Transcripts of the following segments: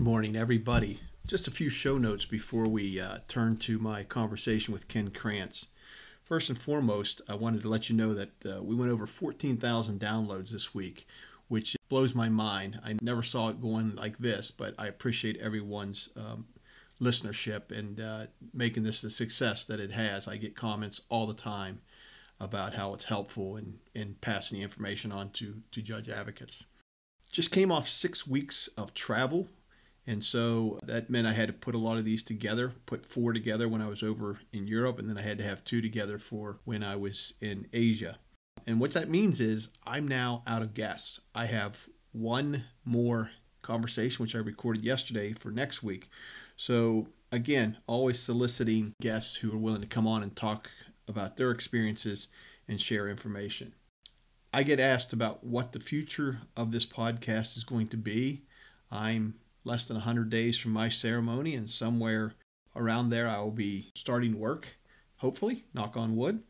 Good morning, everybody. Just a few show notes before we uh, turn to my conversation with Ken Krantz. First and foremost, I wanted to let you know that uh, we went over 14,000 downloads this week, which blows my mind. I never saw it going like this, but I appreciate everyone's um, listenership and uh, making this the success that it has. I get comments all the time about how it's helpful in, in passing the information on to, to judge advocates. Just came off six weeks of travel and so that meant I had to put a lot of these together, put four together when I was over in Europe, and then I had to have two together for when I was in Asia. And what that means is I'm now out of guests. I have one more conversation, which I recorded yesterday for next week. So, again, always soliciting guests who are willing to come on and talk about their experiences and share information. I get asked about what the future of this podcast is going to be. I'm less than 100 days from my ceremony, and somewhere around there I will be starting work, hopefully, knock on wood.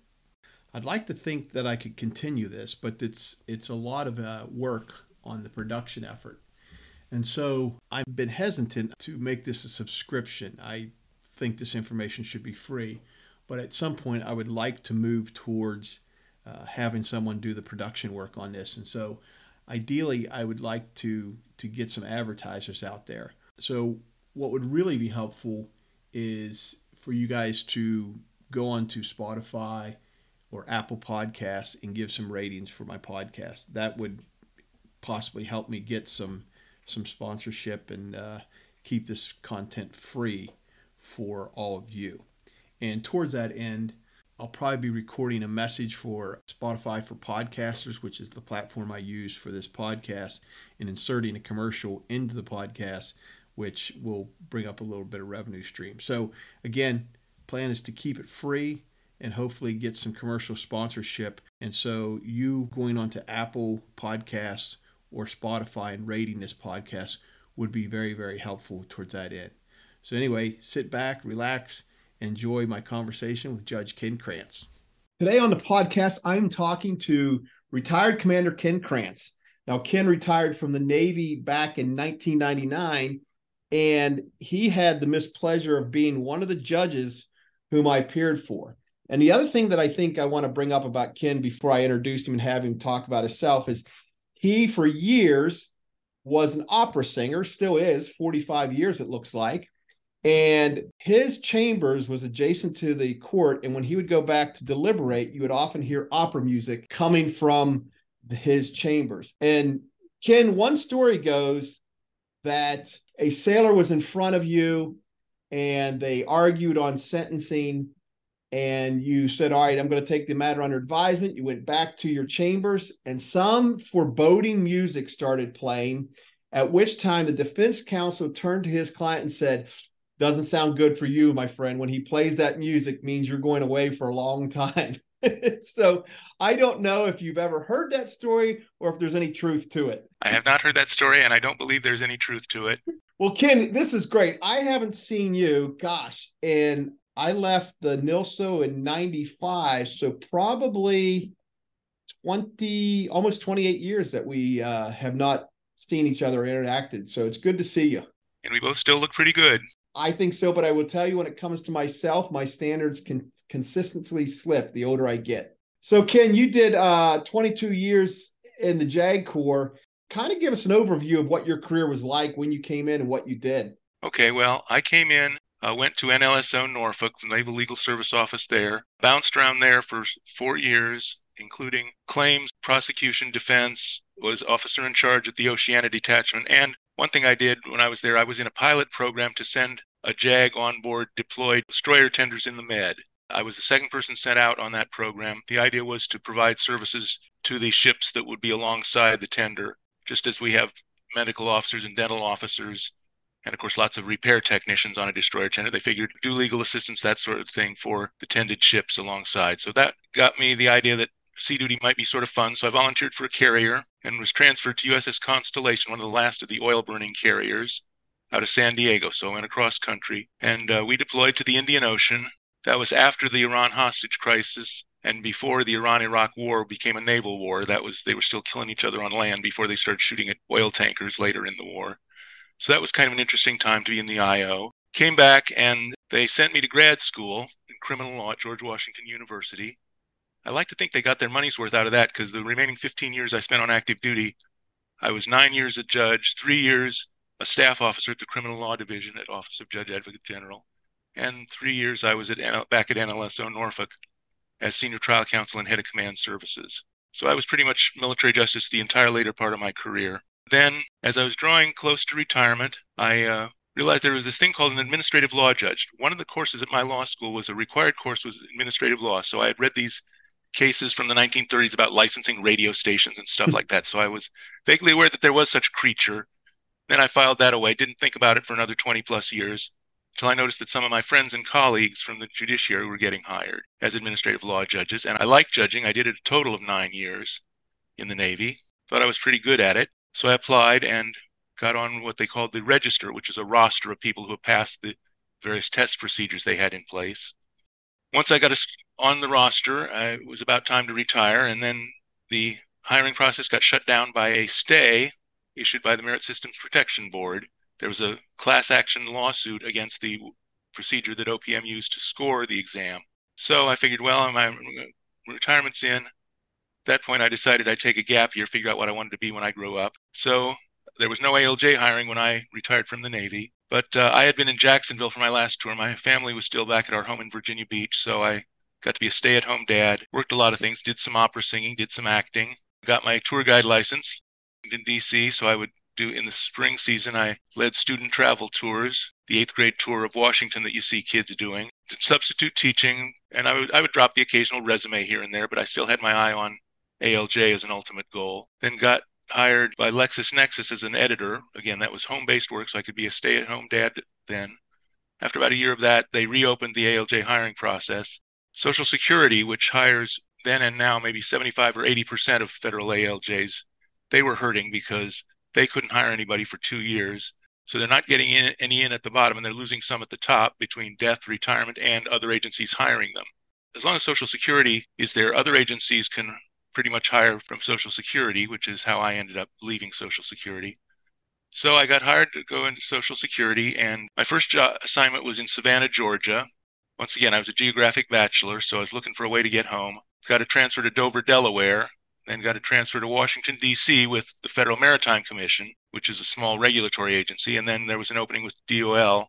I'd like to think that I could continue this, but it's it's a lot of uh, work on the production effort. And so I've been hesitant to make this a subscription. I think this information should be free, but at some point I would like to move towards uh, having someone do the production work on this. And so ideally I would like to to get some advertisers out there. So what would really be helpful is for you guys to go onto Spotify or Apple Podcasts and give some ratings for my podcast. That would possibly help me get some some sponsorship and uh, keep this content free for all of you. And towards that end, I'll probably be recording a message for Spotify for podcasters, which is the platform I use for this podcast, and inserting a commercial into the podcast, which will bring up a little bit of revenue stream. So again, plan is to keep it free and hopefully get some commercial sponsorship. And so you going on to Apple Podcasts or Spotify and rating this podcast would be very, very helpful towards that end. So anyway, sit back, relax enjoy my conversation with Judge Ken Krantz. Today on the podcast, I'm talking to retired Commander Ken Krantz. Now, Ken retired from the Navy back in 1999, and he had the mispleasure of being one of the judges whom I appeared for. And the other thing that I think I want to bring up about Ken before I introduce him and have him talk about himself is he, for years, was an opera singer, still is, 45 years, it looks like and his chambers was adjacent to the court. And when he would go back to deliberate, you would often hear opera music coming from his chambers. And Ken, one story goes that a sailor was in front of you and they argued on sentencing. And you said, All right, I'm going to take the matter under advisement. You went back to your chambers, and some foreboding music started playing. At which time the defense counsel turned to his client and said, doesn't sound good for you, my friend. When he plays that music, means you're going away for a long time. so I don't know if you've ever heard that story or if there's any truth to it. I have not heard that story, and I don't believe there's any truth to it. Well, Ken, this is great. I haven't seen you, gosh, and I left the NLSO in 95. So probably 20, almost 28 years that we uh, have not seen each other interacted. So it's good to see you. And we both still look pretty good. I think so, but I will tell you when it comes to myself, my standards can consistently slip the older I get. So, Ken, you did uh, 22 years in the JAG Corps. kind of give us an overview of what your career was like when you came in and what you did. Okay, well, I came in, uh, went to NLSO Norfolk, the Naval Legal Service Office there, bounced around there for four years, including claims, prosecution, defense, was officer in charge at the Oceana Detachment. And one thing I did when I was there, I was in a pilot program to send a JAG onboard deployed destroyer tenders in the Med. I was the second person sent out on that program. The idea was to provide services to the ships that would be alongside the tender, just as we have medical officers and dental officers, and of course, lots of repair technicians on a destroyer tender. They figured do legal assistance, that sort of thing, for the tended ships alongside. So that got me the idea that sea duty might be sort of fun. So I volunteered for a carrier and was transferred to USS Constellation, one of the last of the oil burning carriers out of San Diego. So I went across country and uh, we deployed to the Indian Ocean. That was after the Iran hostage crisis and before the Iran-Iraq war became a naval war. That was they were still killing each other on land before they started shooting at oil tankers later in the war. So that was kind of an interesting time to be in the IO. Came back and they sent me to grad school in criminal law at George Washington University. I like to think they got their money's worth out of that because the remaining 15 years I spent on active duty, I was nine years a judge, three years a staff officer at the Criminal Law Division at Office of Judge Advocate General, and three years I was at back at NLSO Norfolk as senior trial counsel and head of command services. So I was pretty much military justice the entire later part of my career. Then, as I was drawing close to retirement, I uh, realized there was this thing called an administrative law judge. One of the courses at my law school was a required course was administrative law. So I had read these cases from the 1930s about licensing radio stations and stuff like that. So I was vaguely aware that there was such a creature. Then I filed that away, didn't think about it for another 20 plus years until I noticed that some of my friends and colleagues from the judiciary were getting hired as administrative law judges. And I liked judging. I did it a total of nine years in the Navy, thought I was pretty good at it. So I applied and got on what they called the register, which is a roster of people who have passed the various test procedures they had in place. Once I got on the roster, it was about time to retire, and then the hiring process got shut down by a stay issued by the Merit Systems Protection Board. There was a class action lawsuit against the procedure that OPM used to score the exam. So I figured, well, my uh, retirement's in. At that point, I decided I'd take a gap year, figure out what I wanted to be when I grew up. So there was no ALJ hiring when I retired from the Navy. But uh, I had been in Jacksonville for my last tour. My family was still back at our home in Virginia Beach. So I got to be a stay at home dad, worked a lot of things, did some opera singing, did some acting, got my tour guide license in DC. So I would do in the spring season, I led student travel tours, the eighth grade tour of Washington that you see kids doing, did substitute teaching, and I would, I would drop the occasional resume here and there, but I still had my eye on ALJ as an ultimate goal. Then got hired by LexisNexis as an editor. Again, that was home based work, so I could be a stay at home dad then. After about a year of that, they reopened the ALJ hiring process. Social Security, which hires then and now maybe 75 or 80% of federal ALJs, they were hurting because they couldn't hire anybody for two years. So they're not getting in, any in at the bottom and they're losing some at the top between death, retirement, and other agencies hiring them. As long as Social Security is there, other agencies can pretty much hire from Social Security, which is how I ended up leaving Social Security. So I got hired to go into Social Security, and my first job assignment was in Savannah, Georgia. Once again, I was a geographic bachelor, so I was looking for a way to get home. Got a transfer to Dover, Delaware, then got a transfer to Washington, D.C. with the Federal Maritime Commission, which is a small regulatory agency. And then there was an opening with DOL,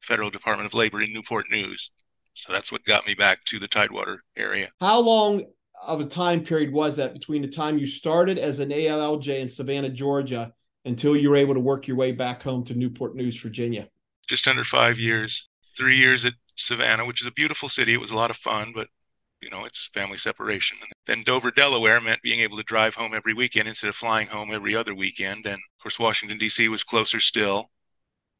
Federal Department of Labor in Newport News. So that's what got me back to the Tidewater area. How long of a time period was that between the time you started as an ALJ in Savannah, Georgia, until you were able to work your way back home to Newport News, Virginia? Just under five years. Three years at Savannah, which is a beautiful city. It was a lot of fun, but you know, it's family separation. And then Dover, Delaware meant being able to drive home every weekend instead of flying home every other weekend. And of course, Washington, D.C. was closer still.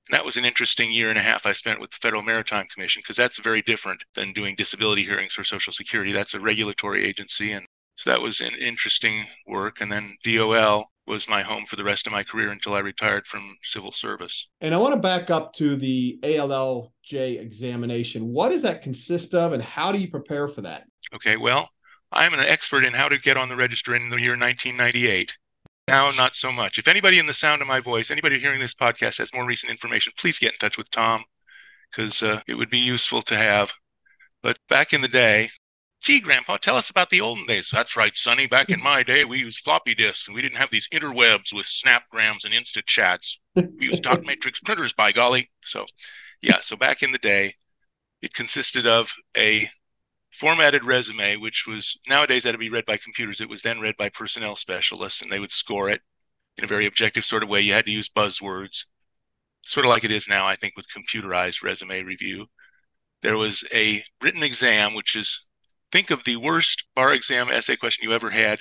And that was an interesting year and a half I spent with the Federal Maritime Commission because that's very different than doing disability hearings for Social Security. That's a regulatory agency. And so that was an interesting work. And then DOL was my home for the rest of my career until I retired from civil service. And I want to back up to the ALJ examination. What does that consist of and how do you prepare for that? Okay, well, I'm an expert in how to get on the register in the year 1998. Now, not so much. If anybody in the sound of my voice, anybody hearing this podcast has more recent information, please get in touch with Tom because uh, it would be useful to have. But back in the day, Gee, Grandpa, tell us about the olden days. That's right, Sonny. Back in my day, we used floppy disks, and we didn't have these interwebs with snapgrams and instant chats. We used dot matrix printers, by golly. So, yeah, so back in the day, it consisted of a formatted resume, which was nowadays to be read by computers. It was then read by personnel specialists, and they would score it in a very objective sort of way. You had to use buzzwords, sort of like it is now, I think, with computerized resume review. There was a written exam, which is think of the worst bar exam essay question you ever had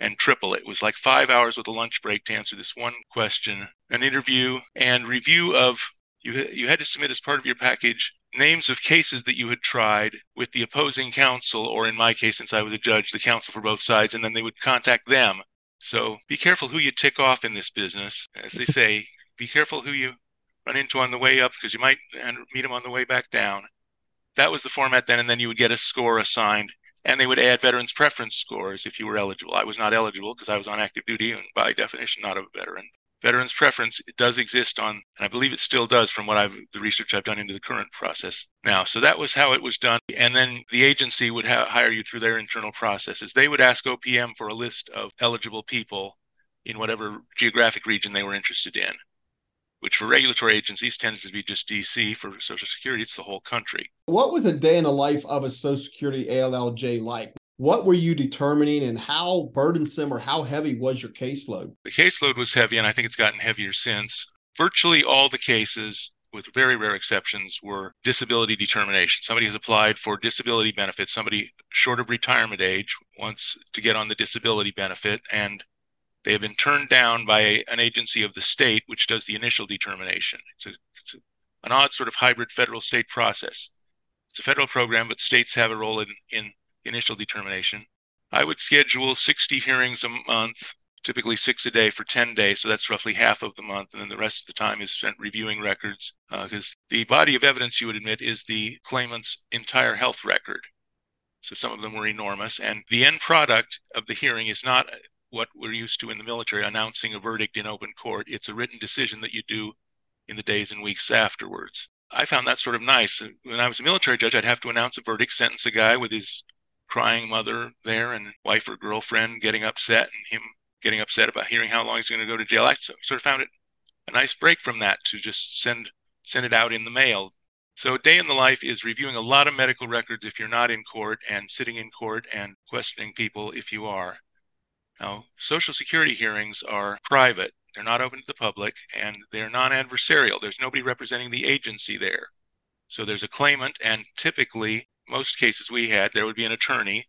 and triple it. It was like five hours with a lunch break to answer this one question, an interview and review of you, you had to submit as part of your package names of cases that you had tried with the opposing counsel, or in my case, since I was a judge, the counsel for both sides, and then they would contact them. So be careful who you tick off in this business. As they say, be careful who you run into on the way up because you might meet them on the way back down. That was the format then, and then you would get a score assigned, and they would add veterans preference scores if you were eligible. I was not eligible because I was on active duty and by definition not a veteran. Veterans preference it does exist on, and I believe it still does from what I've the research I've done into the current process now. So that was how it was done, and then the agency would ha- hire you through their internal processes. They would ask OPM for a list of eligible people in whatever geographic region they were interested in which for regulatory agencies tends to be just DC. For Social Security, it's the whole country. What was a day in the life of a Social Security ALJ like? What were you determining and how burdensome or how heavy was your caseload? The caseload was heavy, and I think it's gotten heavier since. Virtually all the cases with very rare exceptions, were disability determination. Somebody has applied for disability benefits, somebody short of retirement age wants to get on the disability benefit, and they have been turned down by a, an agency of the state, which does the initial determination. It's, a, it's a, an odd sort of hybrid federal state process. It's a federal program, but states have a role in, in initial determination. I would schedule 60 hearings a month, typically six a day for 10 days. So that's roughly half of the month. And then the rest of the time is spent reviewing records because uh, the body of evidence you would admit is the claimant's entire health record. So some of them were enormous. And the end product of the hearing is not what we're used to in the military, announcing a verdict in open court. It's a written decision that you do in the days and weeks afterwards. I found that sort of nice. When I was a military judge, I'd have to announce a verdict, sentence a guy with his crying mother there and wife or girlfriend getting upset and him getting upset about hearing how long he's going to go to jail. I sort of found it a nice break from that to just send send it out in the mail. So, day in the life is reviewing a lot of medical records if you're not in court, and sitting in court and questioning people if you are. Now, Social Security hearings are private, they're not open to the public, and they're non adversarial. There's nobody representing the agency there. So, there's a claimant, and typically, most cases we had, there would be an attorney.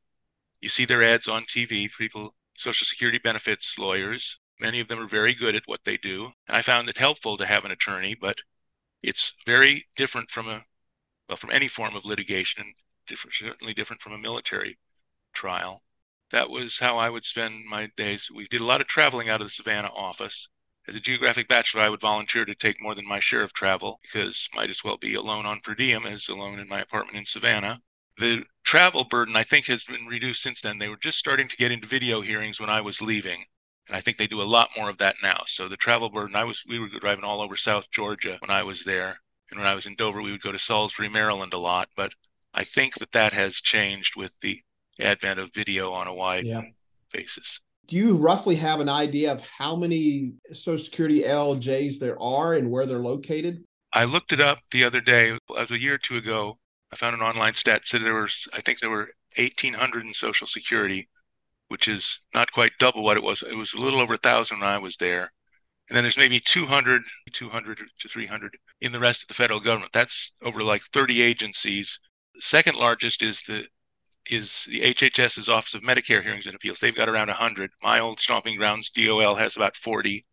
You see their ads on TV, people, Social Security benefits lawyers. Many of them are very good at what they do. And I found it helpful to have an attorney, but it's very different from a well, from any form of litigation, different, certainly different from a military trial that was how I would spend my days. We did a lot of traveling out of the Savannah office. As a geographic bachelor, I would volunteer to take more than my share of travel because might as well be alone on per diem as alone in my apartment in Savannah. The travel burden, I think, has been reduced since then. They were just starting to get into video hearings when I was leaving. And I think they do a lot more of that now. So the travel burden, I was we were driving all over South Georgia when I was there. And when I was in Dover, we would go to Salisbury, Maryland a lot. But I think that that has changed with the advent of video on a wide yeah. basis. Do you roughly have an idea of how many Social Security ALJs there are and where they're located? I looked it up the other day. As a year or two ago, I found an online stat said there was, I think there were 1,800 in Social Security, which is not quite double what it was. It was a little over 1,000 when I was there. And then there's maybe 200, 200 to 300 in the rest of the federal government. That's over like 30 agencies. The second largest is the is the HHS's Office of Medicare Hearings and Appeals. They've got around 100. My old stomping grounds, DOL, has about 40.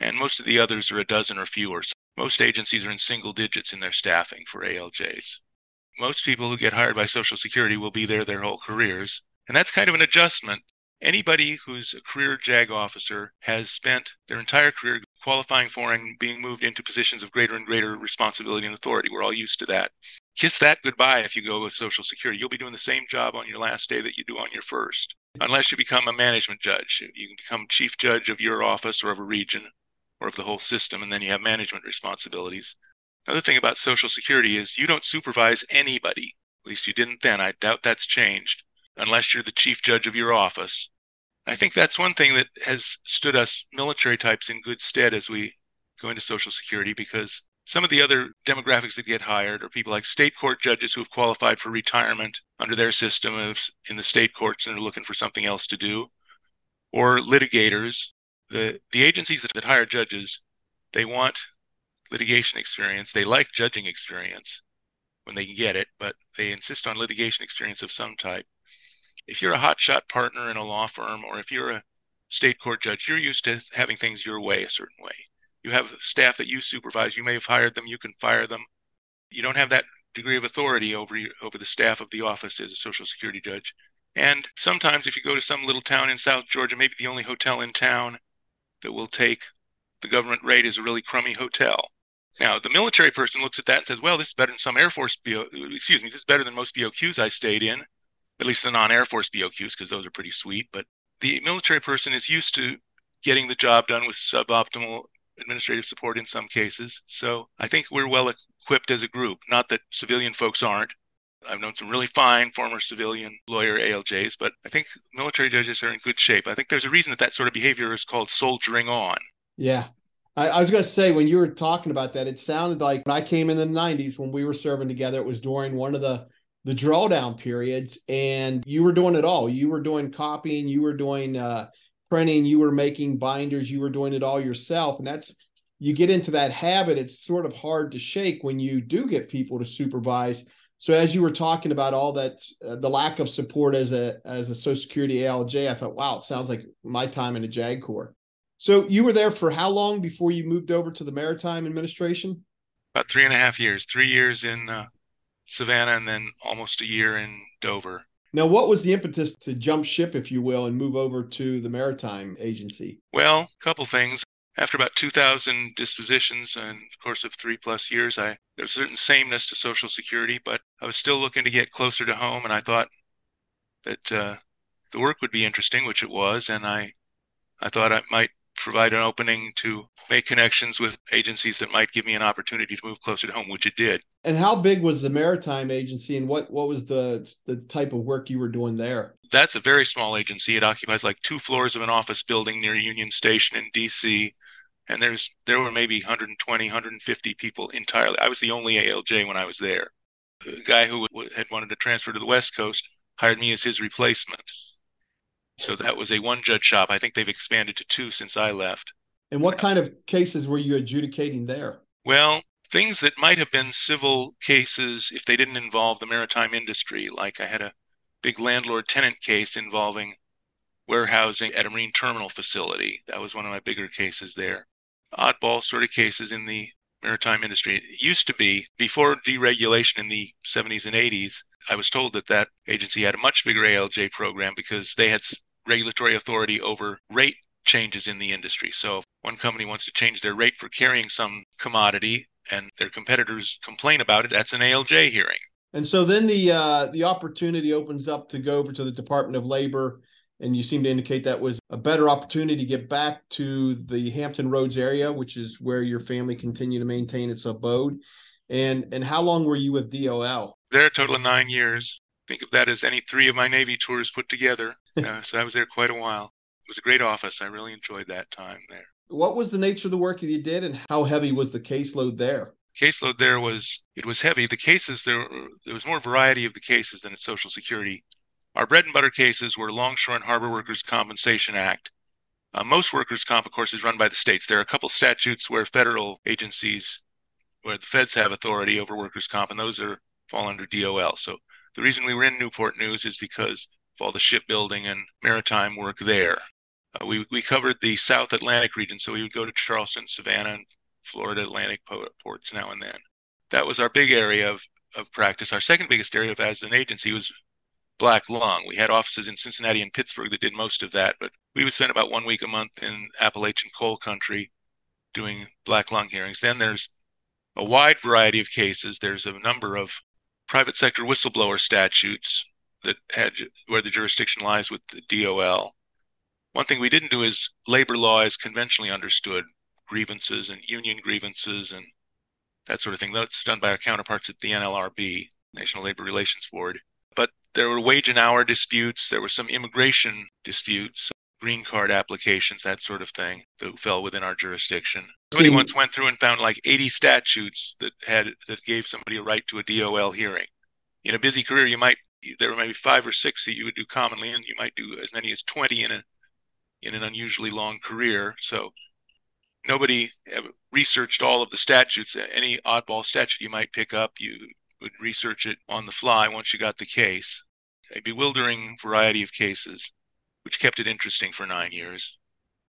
And most of the others are a dozen or fewer. So most agencies are in single digits in their staffing for ALJs. Most people who get hired by Social Security will be there their whole careers. And that's kind of an adjustment. Anybody who's a career JAG officer has spent their entire career qualifying for and being moved into positions of greater and greater responsibility and authority. We're all used to that kiss that goodbye if you go with Social Security. You'll be doing the same job on your last day that you do on your first, unless you become a management judge. You can become chief judge of your office or of a region or of the whole system, and then you have management responsibilities. Another thing about Social Security is you don't supervise anybody. At least you didn't then. I doubt that's changed. unless you're the chief judge of your office. I think that's one thing that has stood us military types in good stead as we go into Social Security because some of the other demographics that get hired are people like state court judges who have qualified for retirement under their system of, in the state courts and are looking for something else to do, or litigators. The, the agencies that, that hire judges, they want litigation experience. They like judging experience when they can get it, but they insist on litigation experience of some type. If you're a hotshot partner in a law firm, or if you're a state court judge, you're used to having things your way a certain way. You have staff that you supervise. You may have hired them. You can fire them. You don't have that degree of authority over over the staff of the office as a social security judge. And sometimes, if you go to some little town in South Georgia, maybe the only hotel in town that will take the government rate is a really crummy hotel. Now, the military person looks at that and says, well, this is better than some Air Force, BO, excuse me, this is better than most BOQs I stayed in, at least the non Air Force BOQs, because those are pretty sweet. But the military person is used to getting the job done with suboptimal administrative support in some cases. So I think we're well equipped as a group. Not that civilian folks aren't. I've known some really fine former civilian lawyer ALJs, but I think military judges are in good shape. I think there's a reason that that sort of behavior is called soldiering on. Yeah. I, I was going to say, when you were talking about that, it sounded like when I came in the 90s when we were serving together, it was during one of the the drawdown periods and you were doing it all you were doing copying you were doing uh, printing you were making binders you were doing it all yourself and that's you get into that habit it's sort of hard to shake when you do get people to supervise so as you were talking about all that uh, the lack of support as a as a social security alj i thought wow it sounds like my time in the jag corps so you were there for how long before you moved over to the Maritime Administration? About three and a half years. Three years in uh, Savannah, and then almost a year in Dover. Now, what was the impetus to jump ship, if you will, and move over to the Maritime Agency? Well, a couple things. After about 2,000 dispositions in the course of three plus years, I there was a certain sameness to Social Security, but I was still looking to get closer to home, and I thought that uh, the work would be interesting, which it was, and I I thought I might provide an opening to make connections with agencies that might give me an opportunity to move closer to home, which it did. And how big was the maritime agency, and what what was the the type of work you were doing there? That's a very small agency. It occupies like two floors of an office building near Union Station in D.C. And there's there were maybe 120, 150 people entirely. I was the only ALJ when I was there. The guy who had wanted to transfer to the West Coast hired me as his replacement. So that was a one judge shop. I think they've expanded to two since I left. And what kind of cases were you adjudicating there? Well, things that might have been civil cases if they didn't involve the maritime industry. Like I had a big landlord tenant case involving warehousing at a marine terminal facility. That was one of my bigger cases there. Oddball sort of cases in the maritime industry. It used to be before deregulation in the 70s and 80s. I was told that that agency had a much bigger ALJ program because they had regulatory authority over rate changes in the industry. So if one company wants to change their rate for carrying some commodity and their competitors complain about it, that's an ALJ hearing. And so then the uh, the opportunity opens up to go over to the Department of Labor, and you seem to indicate that was a better opportunity to get back to the Hampton Roads area, which is where your family continued to maintain its abode. And and how long were you with DOL? There, a total of nine years think of that as any three of my Navy tours put together. Uh, so I was there quite a while. It was a great office. I really enjoyed that time there. What was the nature of the work that you did, and how heavy was the caseload there? Caseload there was it was heavy. The cases there there was more variety of the cases than at Social Security. Our bread and butter cases were Longshore and Harbor Workers Compensation Act. Uh, most workers' comp, of course, is run by the states. There are a couple statutes where federal agencies, where the feds have authority over workers' comp, and those are fall under DOL. So the reason we were in Newport News is because of all the shipbuilding and maritime work there. Uh, we, we covered the South Atlantic region, so we would go to Charleston, Savannah, and Florida Atlantic ports now and then. That was our big area of, of practice. Our second biggest area of, as an agency was black lung. We had offices in Cincinnati and Pittsburgh that did most of that, but we would spend about one week a month in Appalachian coal country doing black lung hearings. Then there's a wide variety of cases. There's a number of private sector whistleblower statutes that had where the jurisdiction lies with the DOL. One thing we didn't do is labor law as conventionally understood, grievances and union grievances and that sort of thing. That's done by our counterparts at the NLRB, National Labor Relations Board. But there were wage and hour disputes. There were some immigration disputes, green card applications, that sort of thing that fell within our jurisdiction. Somebody once went through and found like 80 statutes that had that gave somebody a right to a DOL hearing. In a busy career, you might there were maybe five or six that you would do commonly, and you might do as many as 20 in a in an unusually long career. So nobody researched all of the statutes. Any oddball statute you might pick up, you would research it on the fly once you got the case. A bewildering variety of cases, which kept it interesting for nine years.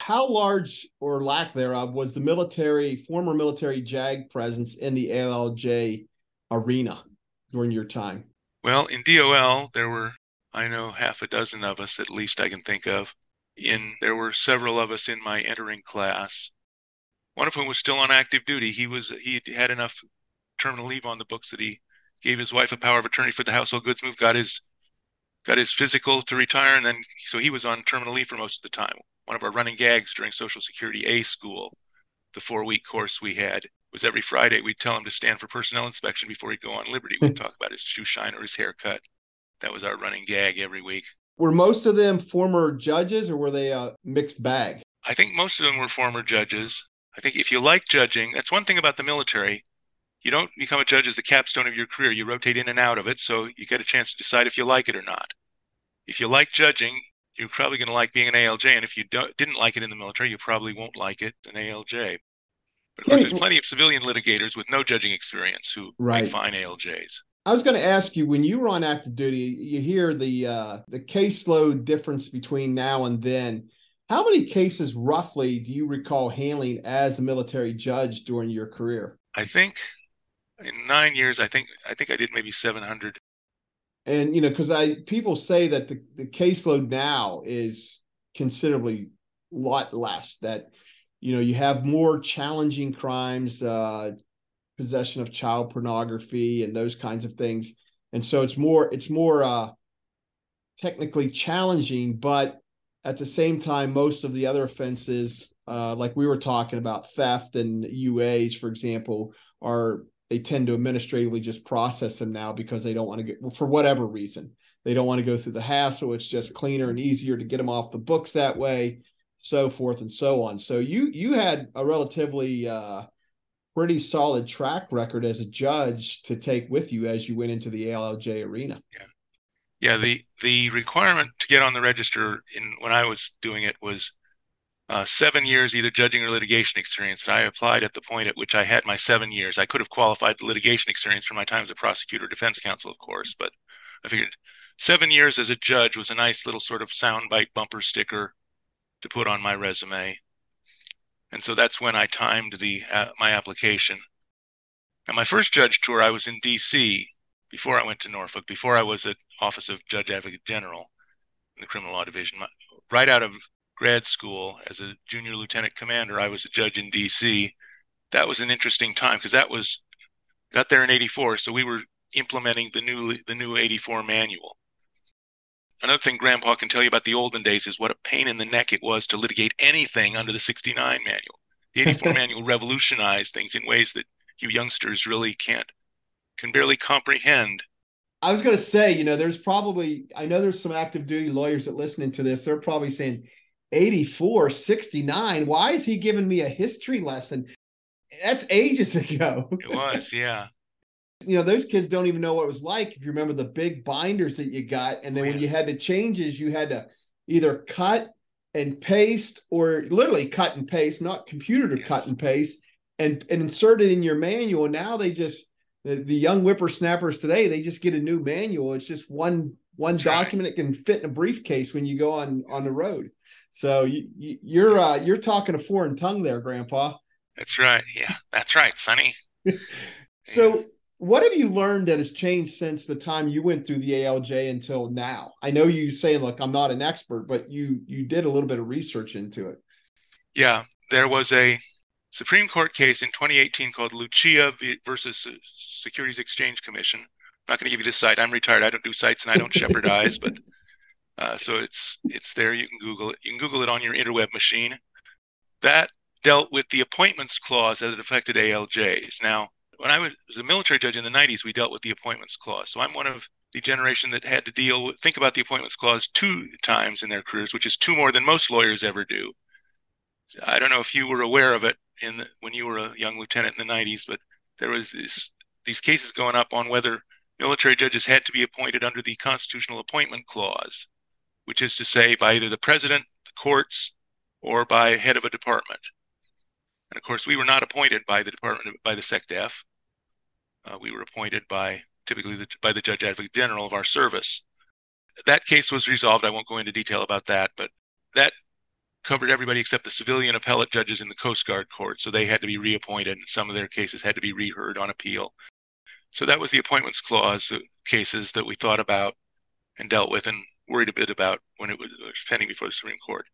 How large or lack thereof was the military, former military JAG presence in the ALJ arena during your time? Well, in DOL, there were, I know, half a dozen of us, at least I can think of. In there were several of us in my entering class. One of whom was still on active duty. He was he had enough terminal leave on the books that he gave his wife a power of attorney for the household goods move, got his got his physical to retire, and then so he was on terminal leave for most of the time. One of our running gags during Social Security A school, the four week course we had, was every Friday we'd tell him to stand for personnel inspection before he'd go on liberty. We'd talk about his shoe shine or his haircut. That was our running gag every week. Were most of them former judges or were they a mixed bag? I think most of them were former judges. I think if you like judging, that's one thing about the military you don't become a judge as the capstone of your career. You rotate in and out of it, so you get a chance to decide if you like it or not. If you like judging, you're probably going to like being an ALJ, and if you didn't like it in the military, you probably won't like it an ALJ. But of course, there's plenty of civilian litigators with no judging experience who right. make fine ALJs. I was going to ask you when you were on active duty, you hear the uh, the caseload difference between now and then. How many cases roughly do you recall handling as a military judge during your career? I think in nine years, I think I think I did maybe seven hundred. And you know, because I people say that the the caseload now is considerably lot less. That you know you have more challenging crimes, uh, possession of child pornography, and those kinds of things. And so it's more it's more uh, technically challenging, but at the same time, most of the other offenses, uh, like we were talking about, theft and UAs, for example, are they tend to administratively just process them now because they don't want to get for whatever reason they don't want to go through the hassle. It's just cleaner and easier to get them off the books that way so forth and so on. So you you had a relatively uh, pretty solid track record as a judge to take with you as you went into the ALJ arena. Yeah. Yeah the the requirement to get on the register in when I was doing it was uh, seven years either judging or litigation experience. And I applied at the point at which I had my seven years. I could have qualified litigation experience for my time as a prosecutor, defense counsel, of course, but I figured seven years as a judge was a nice little sort of soundbite bumper sticker to put on my resume. And so that's when I timed the uh, my application. Now, my first judge tour, I was in D.C. before I went to Norfolk, before I was at Office of Judge Advocate General in the Criminal Law Division. Right out of grad school as a junior lieutenant commander. I was a judge in D.C. That was an interesting time because that was got there in '84, so we were implementing the new the new '84 manual. Another thing Grandpa can tell you about the olden days is what a pain in the neck it was to litigate anything under the 69 manual. The 84 manual revolutionized things in ways that you youngsters really can't can barely comprehend. I was going to say, you know, there's probably I know there's some active duty lawyers that listening to this. They're probably saying, 84, 69. Why is he giving me a history lesson? That's ages ago. It was, yeah. you know, those kids don't even know what it was like. If you remember the big binders that you got, and then oh, yeah. when you had the changes, you had to either cut and paste or literally cut and paste, not computer to yes. cut and paste and, and insert it in your manual. Now they just the, the young whippersnappers today, they just get a new manual. It's just one one That's document right. that can fit in a briefcase when you go on on the road. So you, you, you're uh, you're talking a foreign tongue there, Grandpa. That's right. Yeah, that's right, Sonny. so, yeah. what have you learned that has changed since the time you went through the ALJ until now? I know you saying, "Look, I'm not an expert," but you you did a little bit of research into it. Yeah, there was a Supreme Court case in 2018 called Lucia versus Securities Exchange Commission. I'm not going to give you the cite. I'm retired. I don't do cites and I don't shepardize, but uh, so it's it's there. You can Google it. You can Google it on your interweb machine. That dealt with the appointments clause as it affected ALJs. Now, when I was, a military judge in the 90s, we dealt with the appointments clause. So I'm one of the generation that had to deal with, think about the appointments clause two times in their careers, which is two more than most lawyers ever do. I don't know if you were aware of it in the, when you were a young lieutenant in the 90s, but there was this, these cases going up on whether military judges had to be appointed under the constitutional appointment clause, which is to say by either the president, the courts, or by head of a department. And of course, we were not appointed by the department by the SecDef. Uh, we were appointed by typically the, by the Judge Advocate General of our service. That case was resolved. I won't go into detail about that, but that covered everybody except the civilian appellate judges in the Coast Guard court. So they had to be reappointed, and some of their cases had to be reheard on appeal. So that was the appointments clause the cases that we thought about and dealt with and worried a bit about when it was pending before the Supreme Court.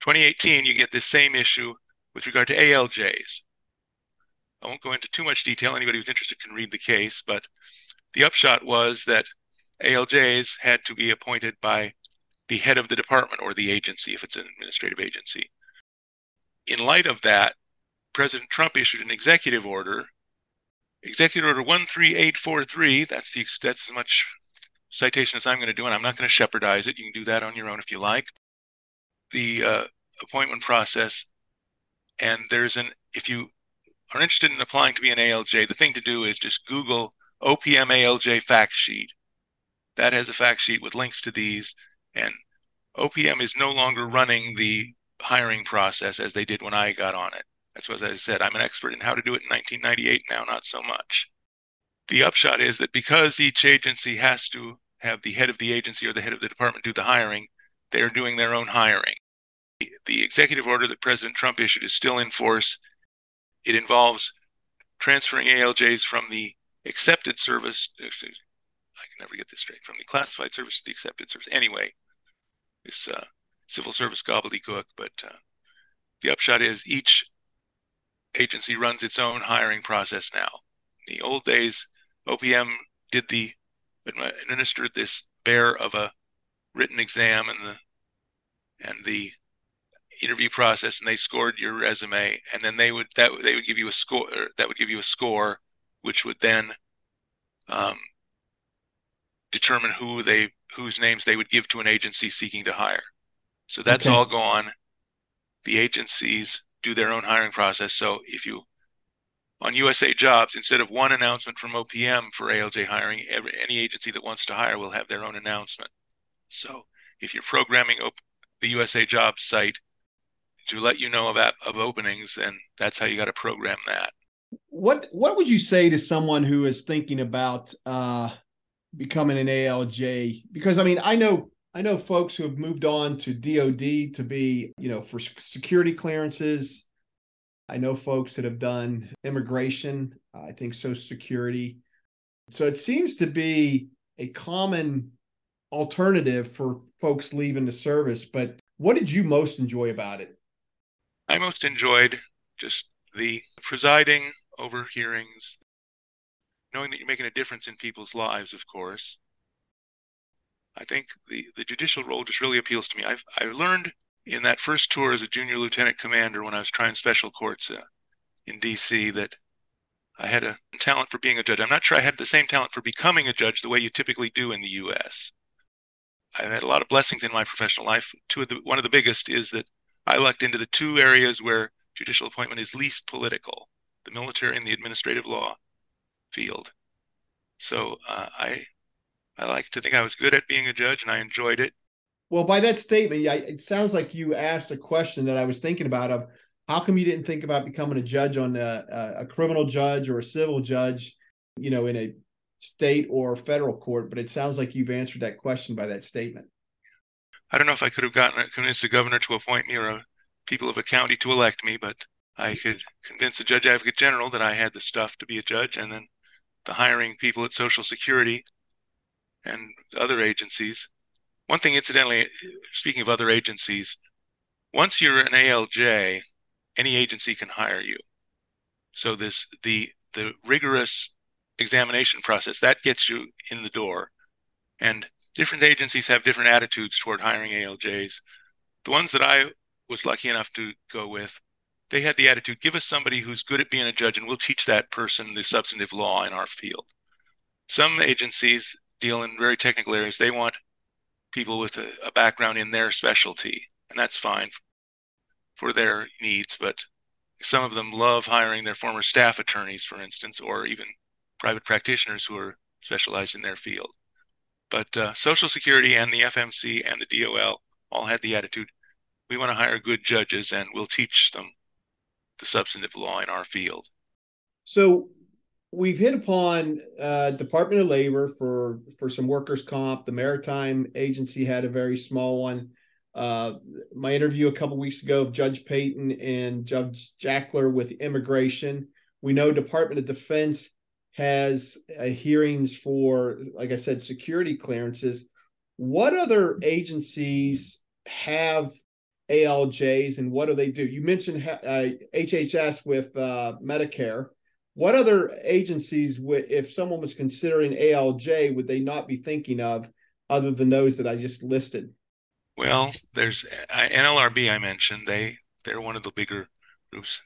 2018, you get this same issue with regard to ALJs. I won't go into too much detail. Anybody who's interested can read the case, but the upshot was that ALJs had to be appointed by the head of the department or the agency if it's an administrative agency. In light of that, President Trump issued an executive order, Executive Order 13843. That's the that's as much citation as I'm going to do, and I'm not going to shepardize it. You can do that on your own if you like. The uh, appointment process, and there's an if you are interested in applying to be an ALJ, the thing to do is just Google OPM ALJ fact sheet. That has a fact sheet with links to these. And OPM is no longer running the hiring process as they did when I got on it. That's what I said. I'm an expert in how to do it in 1998 now, not so much. The upshot is that because each agency has to have the head of the agency or the head of the department do the hiring, they are doing their own hiring. The executive order that President Trump issued is still in force. It involves transferring ALJs from the excepted service. excuse, I can never get this straight. From the classified service to the excepted service. Anyway, this uh, civil service gobbledygook, but uh, the upshot is each agency runs its own hiring process now. In the old days, OPM did the administered this bear of a written exam and the and the interview process and they scored your resume and then they would that they would give you a score that would give you a score which would then um, determine who they whose names they would give to an agency seeking to hire. So that's okay. all gone. The agencies do their own hiring process. So if you on USA Jobs, instead of one announcement from OPM for ALJ hiring, every, any agency that wants to hire will have their own announcement. So if you're programming op- the USA Jobs site to let you know of, of openings, then that's how you got to program that what what would you say to someone who is thinking about uh, becoming an ALJ? Because I mean, I know I know folks who have moved on to DoD to be, you know, for security clearances. I know folks that have done immigration. Uh, I think Social Security. So it seems to be a common alternative for folks leaving the service. But what did you most enjoy about it? I most enjoyed just the presiding over hearings, knowing that you're making a difference in people's lives, of course. I think the, the judicial role just really appeals to me. I've I learned in that first tour as a junior lieutenant commander when I was trying special courts uh, in D.C. that I had a talent for being a judge. I'm not sure I had the same talent for becoming a judge the way you typically do in the U.S. I've had a lot of blessings in my professional life. Two of the one of the biggest is that I lucked into the two areas where judicial appointment is least political the military and the administrative law field. So uh, I I like to think I was good at being a judge and I enjoyed it. Well, by that statement, it sounds like you asked a question that I was thinking about of how come you didn't think about becoming a judge on a, a criminal judge or a civil judge, you know, in a state or federal court? But it sounds like you've answered that question by that statement. I don't know if I could have gotten convinced the governor to appoint me or a people of a county to elect me, but I could convince the judge advocate general that I had the stuff to be a judge, and then the hiring people at Social Security and other agencies. One thing, incidentally, speaking of other agencies, once you're an ALJ, any agency can hire you. So this the the rigorous examination process that gets you in the door, and different agencies have different attitudes toward hiring ALJs. The ones that I was lucky enough to go with they had the attitude give us somebody who's good at being a judge and we'll teach that person the substantive law in our field. Some agencies deal in very technical areas. They want people with a, a background in their specialty, and that's fine for their needs. But some of them love hiring their former staff attorneys, for instance, or even private practitioners who are specialized in their field. But uh, Social Security and the FMC and the DOL all had the attitude we want to hire good judges and we'll teach them the substantive law in our field. So we've hit upon uh, Department of Labor for for some workers' comp. The Maritime Agency had a very small one. Uh, my interview a couple weeks ago of Judge Payton and Judge Jackler with immigration. We know Department of Defense has uh, hearings for, like I said, security clearances. What other agencies have ALJs and what do they do? You mentioned uh, HHS with uh, Medicare. What other agencies, would, if someone was considering ALJ, would they not be thinking of other than those that I just listed? Well, there's uh, NLRB I mentioned. They they're one of the bigger groups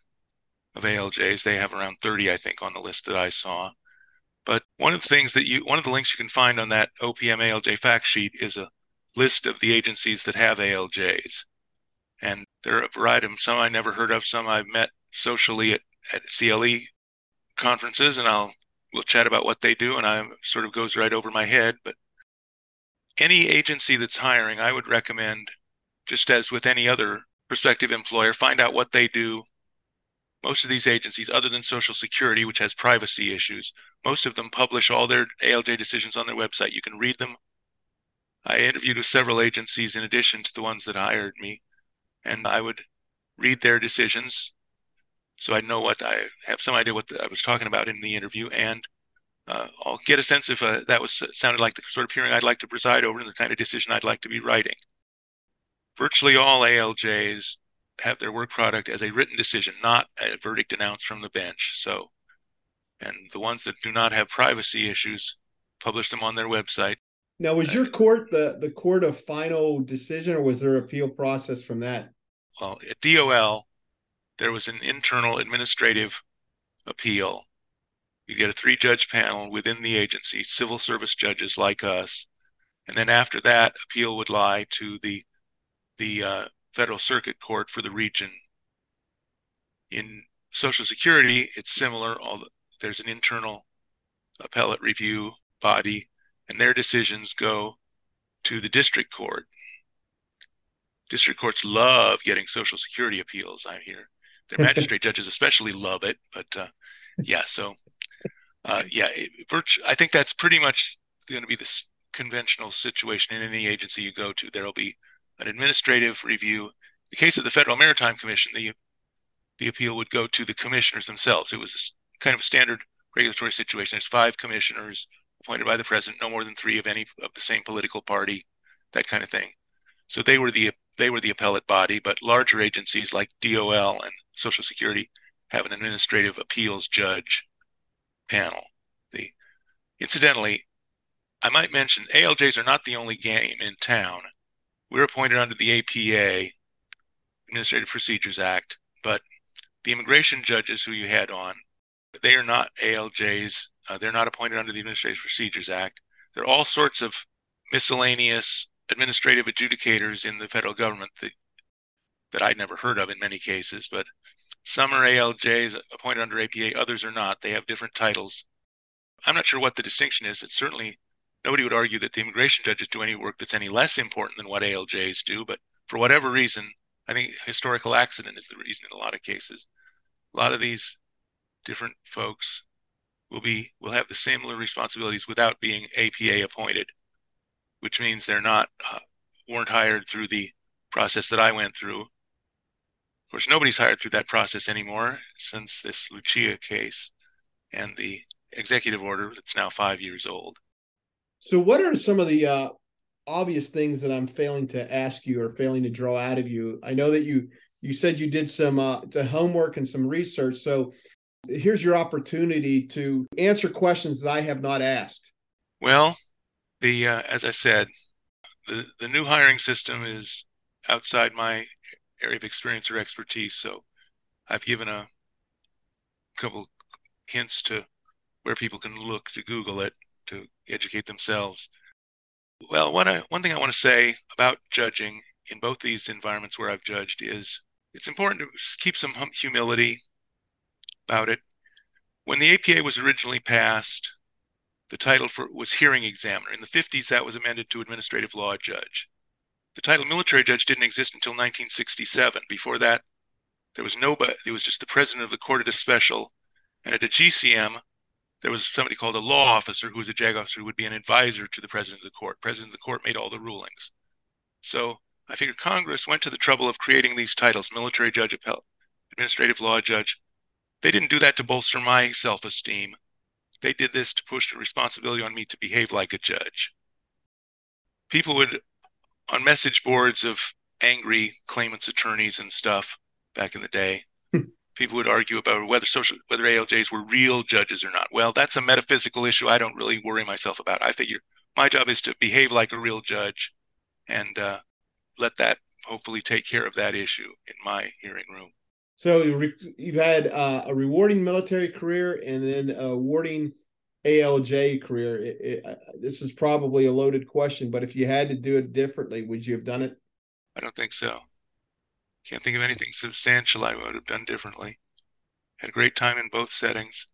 of ALJs. They have around 30, I think, on the list that I saw. But one of the things that you, one of the links you can find on that OPM ALJ fact sheet is a list of the agencies that have ALJs. And there are a variety of them. Some I never heard of, some I've met socially at, at CLE conferences, and I'll we'll chat about what they do, and I sort of goes right over my head. But any agency that's hiring, I would recommend, just as with any other prospective employer, find out what they do. Most of these agencies, other than Social Security, which has privacy issues, most of them publish all their ALJ decisions on their website. You can read them. I interviewed with several agencies in addition to the ones that hired me, and I would read their decisions so I know what I have some idea what the, I was talking about in the interview, and uh, I'll get a sense if uh, that was sounded like the sort of hearing I'd like to preside over and the kind of decision I'd like to be writing. Virtually all ALJs have their work product as a written decision, not a verdict announced from the bench. So, and the ones that do not have privacy issues publish them on their website. Now, was your court the the court of final decision, or was there an appeal process from that? Well, at DOL, there was an internal administrative appeal you get a three judge panel within the agency, civil service judges like us. And then after that, appeal would lie to the, the uh, federal circuit court for the region. In Social Security, it's similar. There's an internal appellate review body, and their decisions go to the district court. District courts love getting Social Security appeals, I hear. Their magistrate judges especially love it. But uh, yeah, so uh, yeah, it, virtu- I think that's pretty much going to be the conventional situation in any agency you go to. There will be an administrative review. In the case of the Federal Maritime Commission, the the appeal would go to the commissioners themselves. It was kind of a standard regulatory situation. There's five commissioners appointed by the president, no more than three of any of the same political party, that kind of thing. So they were the they were the appellate body, but larger agencies like DOL and Social Security have an administrative appeals judge panel. Incidentally, I might mention ALJs are not the only game in town. We're appointed under the APA, Administrative Procedures Act, but the immigration judges who you had on, they are not ALJs. Uh, they're not appointed under the Administrative Procedures Act. There are all sorts of miscellaneous administrative adjudicators in the federal government that that I'd never heard of in many cases, but some are ALJs appointed under APA, others are not. They have different titles. I'm not sure what the distinction is. It's certainly nobody would argue that the immigration judges do any work that's any less important than what ALJs do, but for whatever reason, I think historical accident is the reason in a lot of cases. A lot of these different folks will be will have the similar responsibilities without being APA appointed, which means they're not uh, weren't hired through the process that I went through of course, nobody's hired through that process anymore since this Lucia case and the executive order that's now five years old. So, what are some of the uh, obvious things that I'm failing to ask you or failing to draw out of you? I know that you you said you did some uh, homework and some research. So, here's your opportunity to answer questions that I have not asked. Well, the uh, as I said, the the new hiring system is outside my area of experience or expertise. So I've given a couple hints to where people can look to Google it to educate themselves. Well, one, I, one thing I want to say about judging in both these environments where I've judged is it's important to keep some humility about it. When the APA was originally passed, the title for was hearing examiner. In the 50s, that was amended to administrative law judge. The title military judge didn't exist until 1967. Before that, there was nobody. It was just the president of the court at a special, and at the GCM, there was somebody called a law officer who was a JAG officer who would be an advisor to the president of the court. President of the court made all the rulings. So I figured Congress went to the trouble of creating these titles: military judge, appellate, administrative law judge. They didn't do that to bolster my self-esteem. They did this to push the responsibility on me to behave like a judge. People would, on message boards of angry claimants' attorneys and stuff back in the day, hmm. people would argue about whether social whether ALJs were real judges or not. Well, that's a metaphysical issue. I don't really worry myself about. I figure my job is to behave like a real judge, and uh, let that hopefully take care of that issue in my hearing room. So you've had uh, a rewarding military career and then a rewarding ALJ career. It, it, uh, this is probably a loaded question, but if you had to do it differently, would you have done it? I don't think so. Can't think of anything substantial I would have done differently. Had a great time in both settings.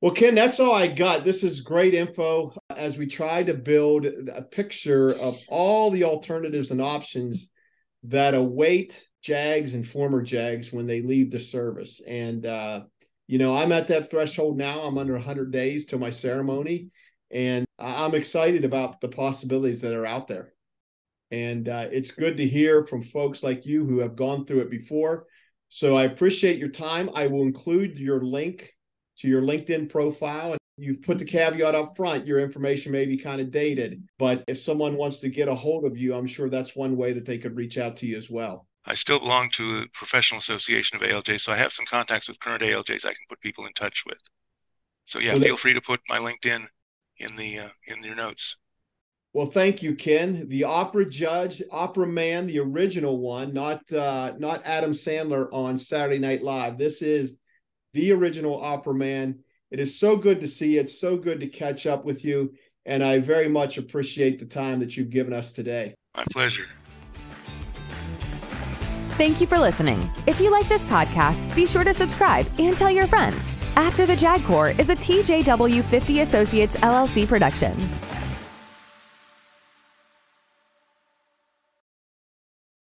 Well, Ken, that's all I got. This is great info as we try to build a picture of all the alternatives and options that await JAGs and former JAGs when they leave the service. And, uh, you know, I'm at that threshold now. I'm under 100 days to my ceremony, and I'm excited about the possibilities that are out there. And uh, it's good to hear from folks like you who have gone through it before. So I appreciate your time. I will include your link to your LinkedIn profile. And you've put the caveat up front, your information may be kind of dated. But if someone wants to get a hold of you, I'm sure that's one way that they could reach out to you as well. I still belong to the Professional Association of ALJs, so I have some contacts with current ALJs I can put people in touch with. So yeah, well, feel free to put my LinkedIn in the uh, in your notes. Well, thank you, Ken. The opera judge, opera man, the original one, not uh, not Adam Sandler on Saturday Night Live. This is the original opera man. It is so good to see you. It's so good to catch up with you, and I very much appreciate the time that you've given us today. My pleasure. Thank you for listening. If you like this podcast, be sure to subscribe and tell your friends. After the JAG Corps is a TJW 50 Associates LLC production.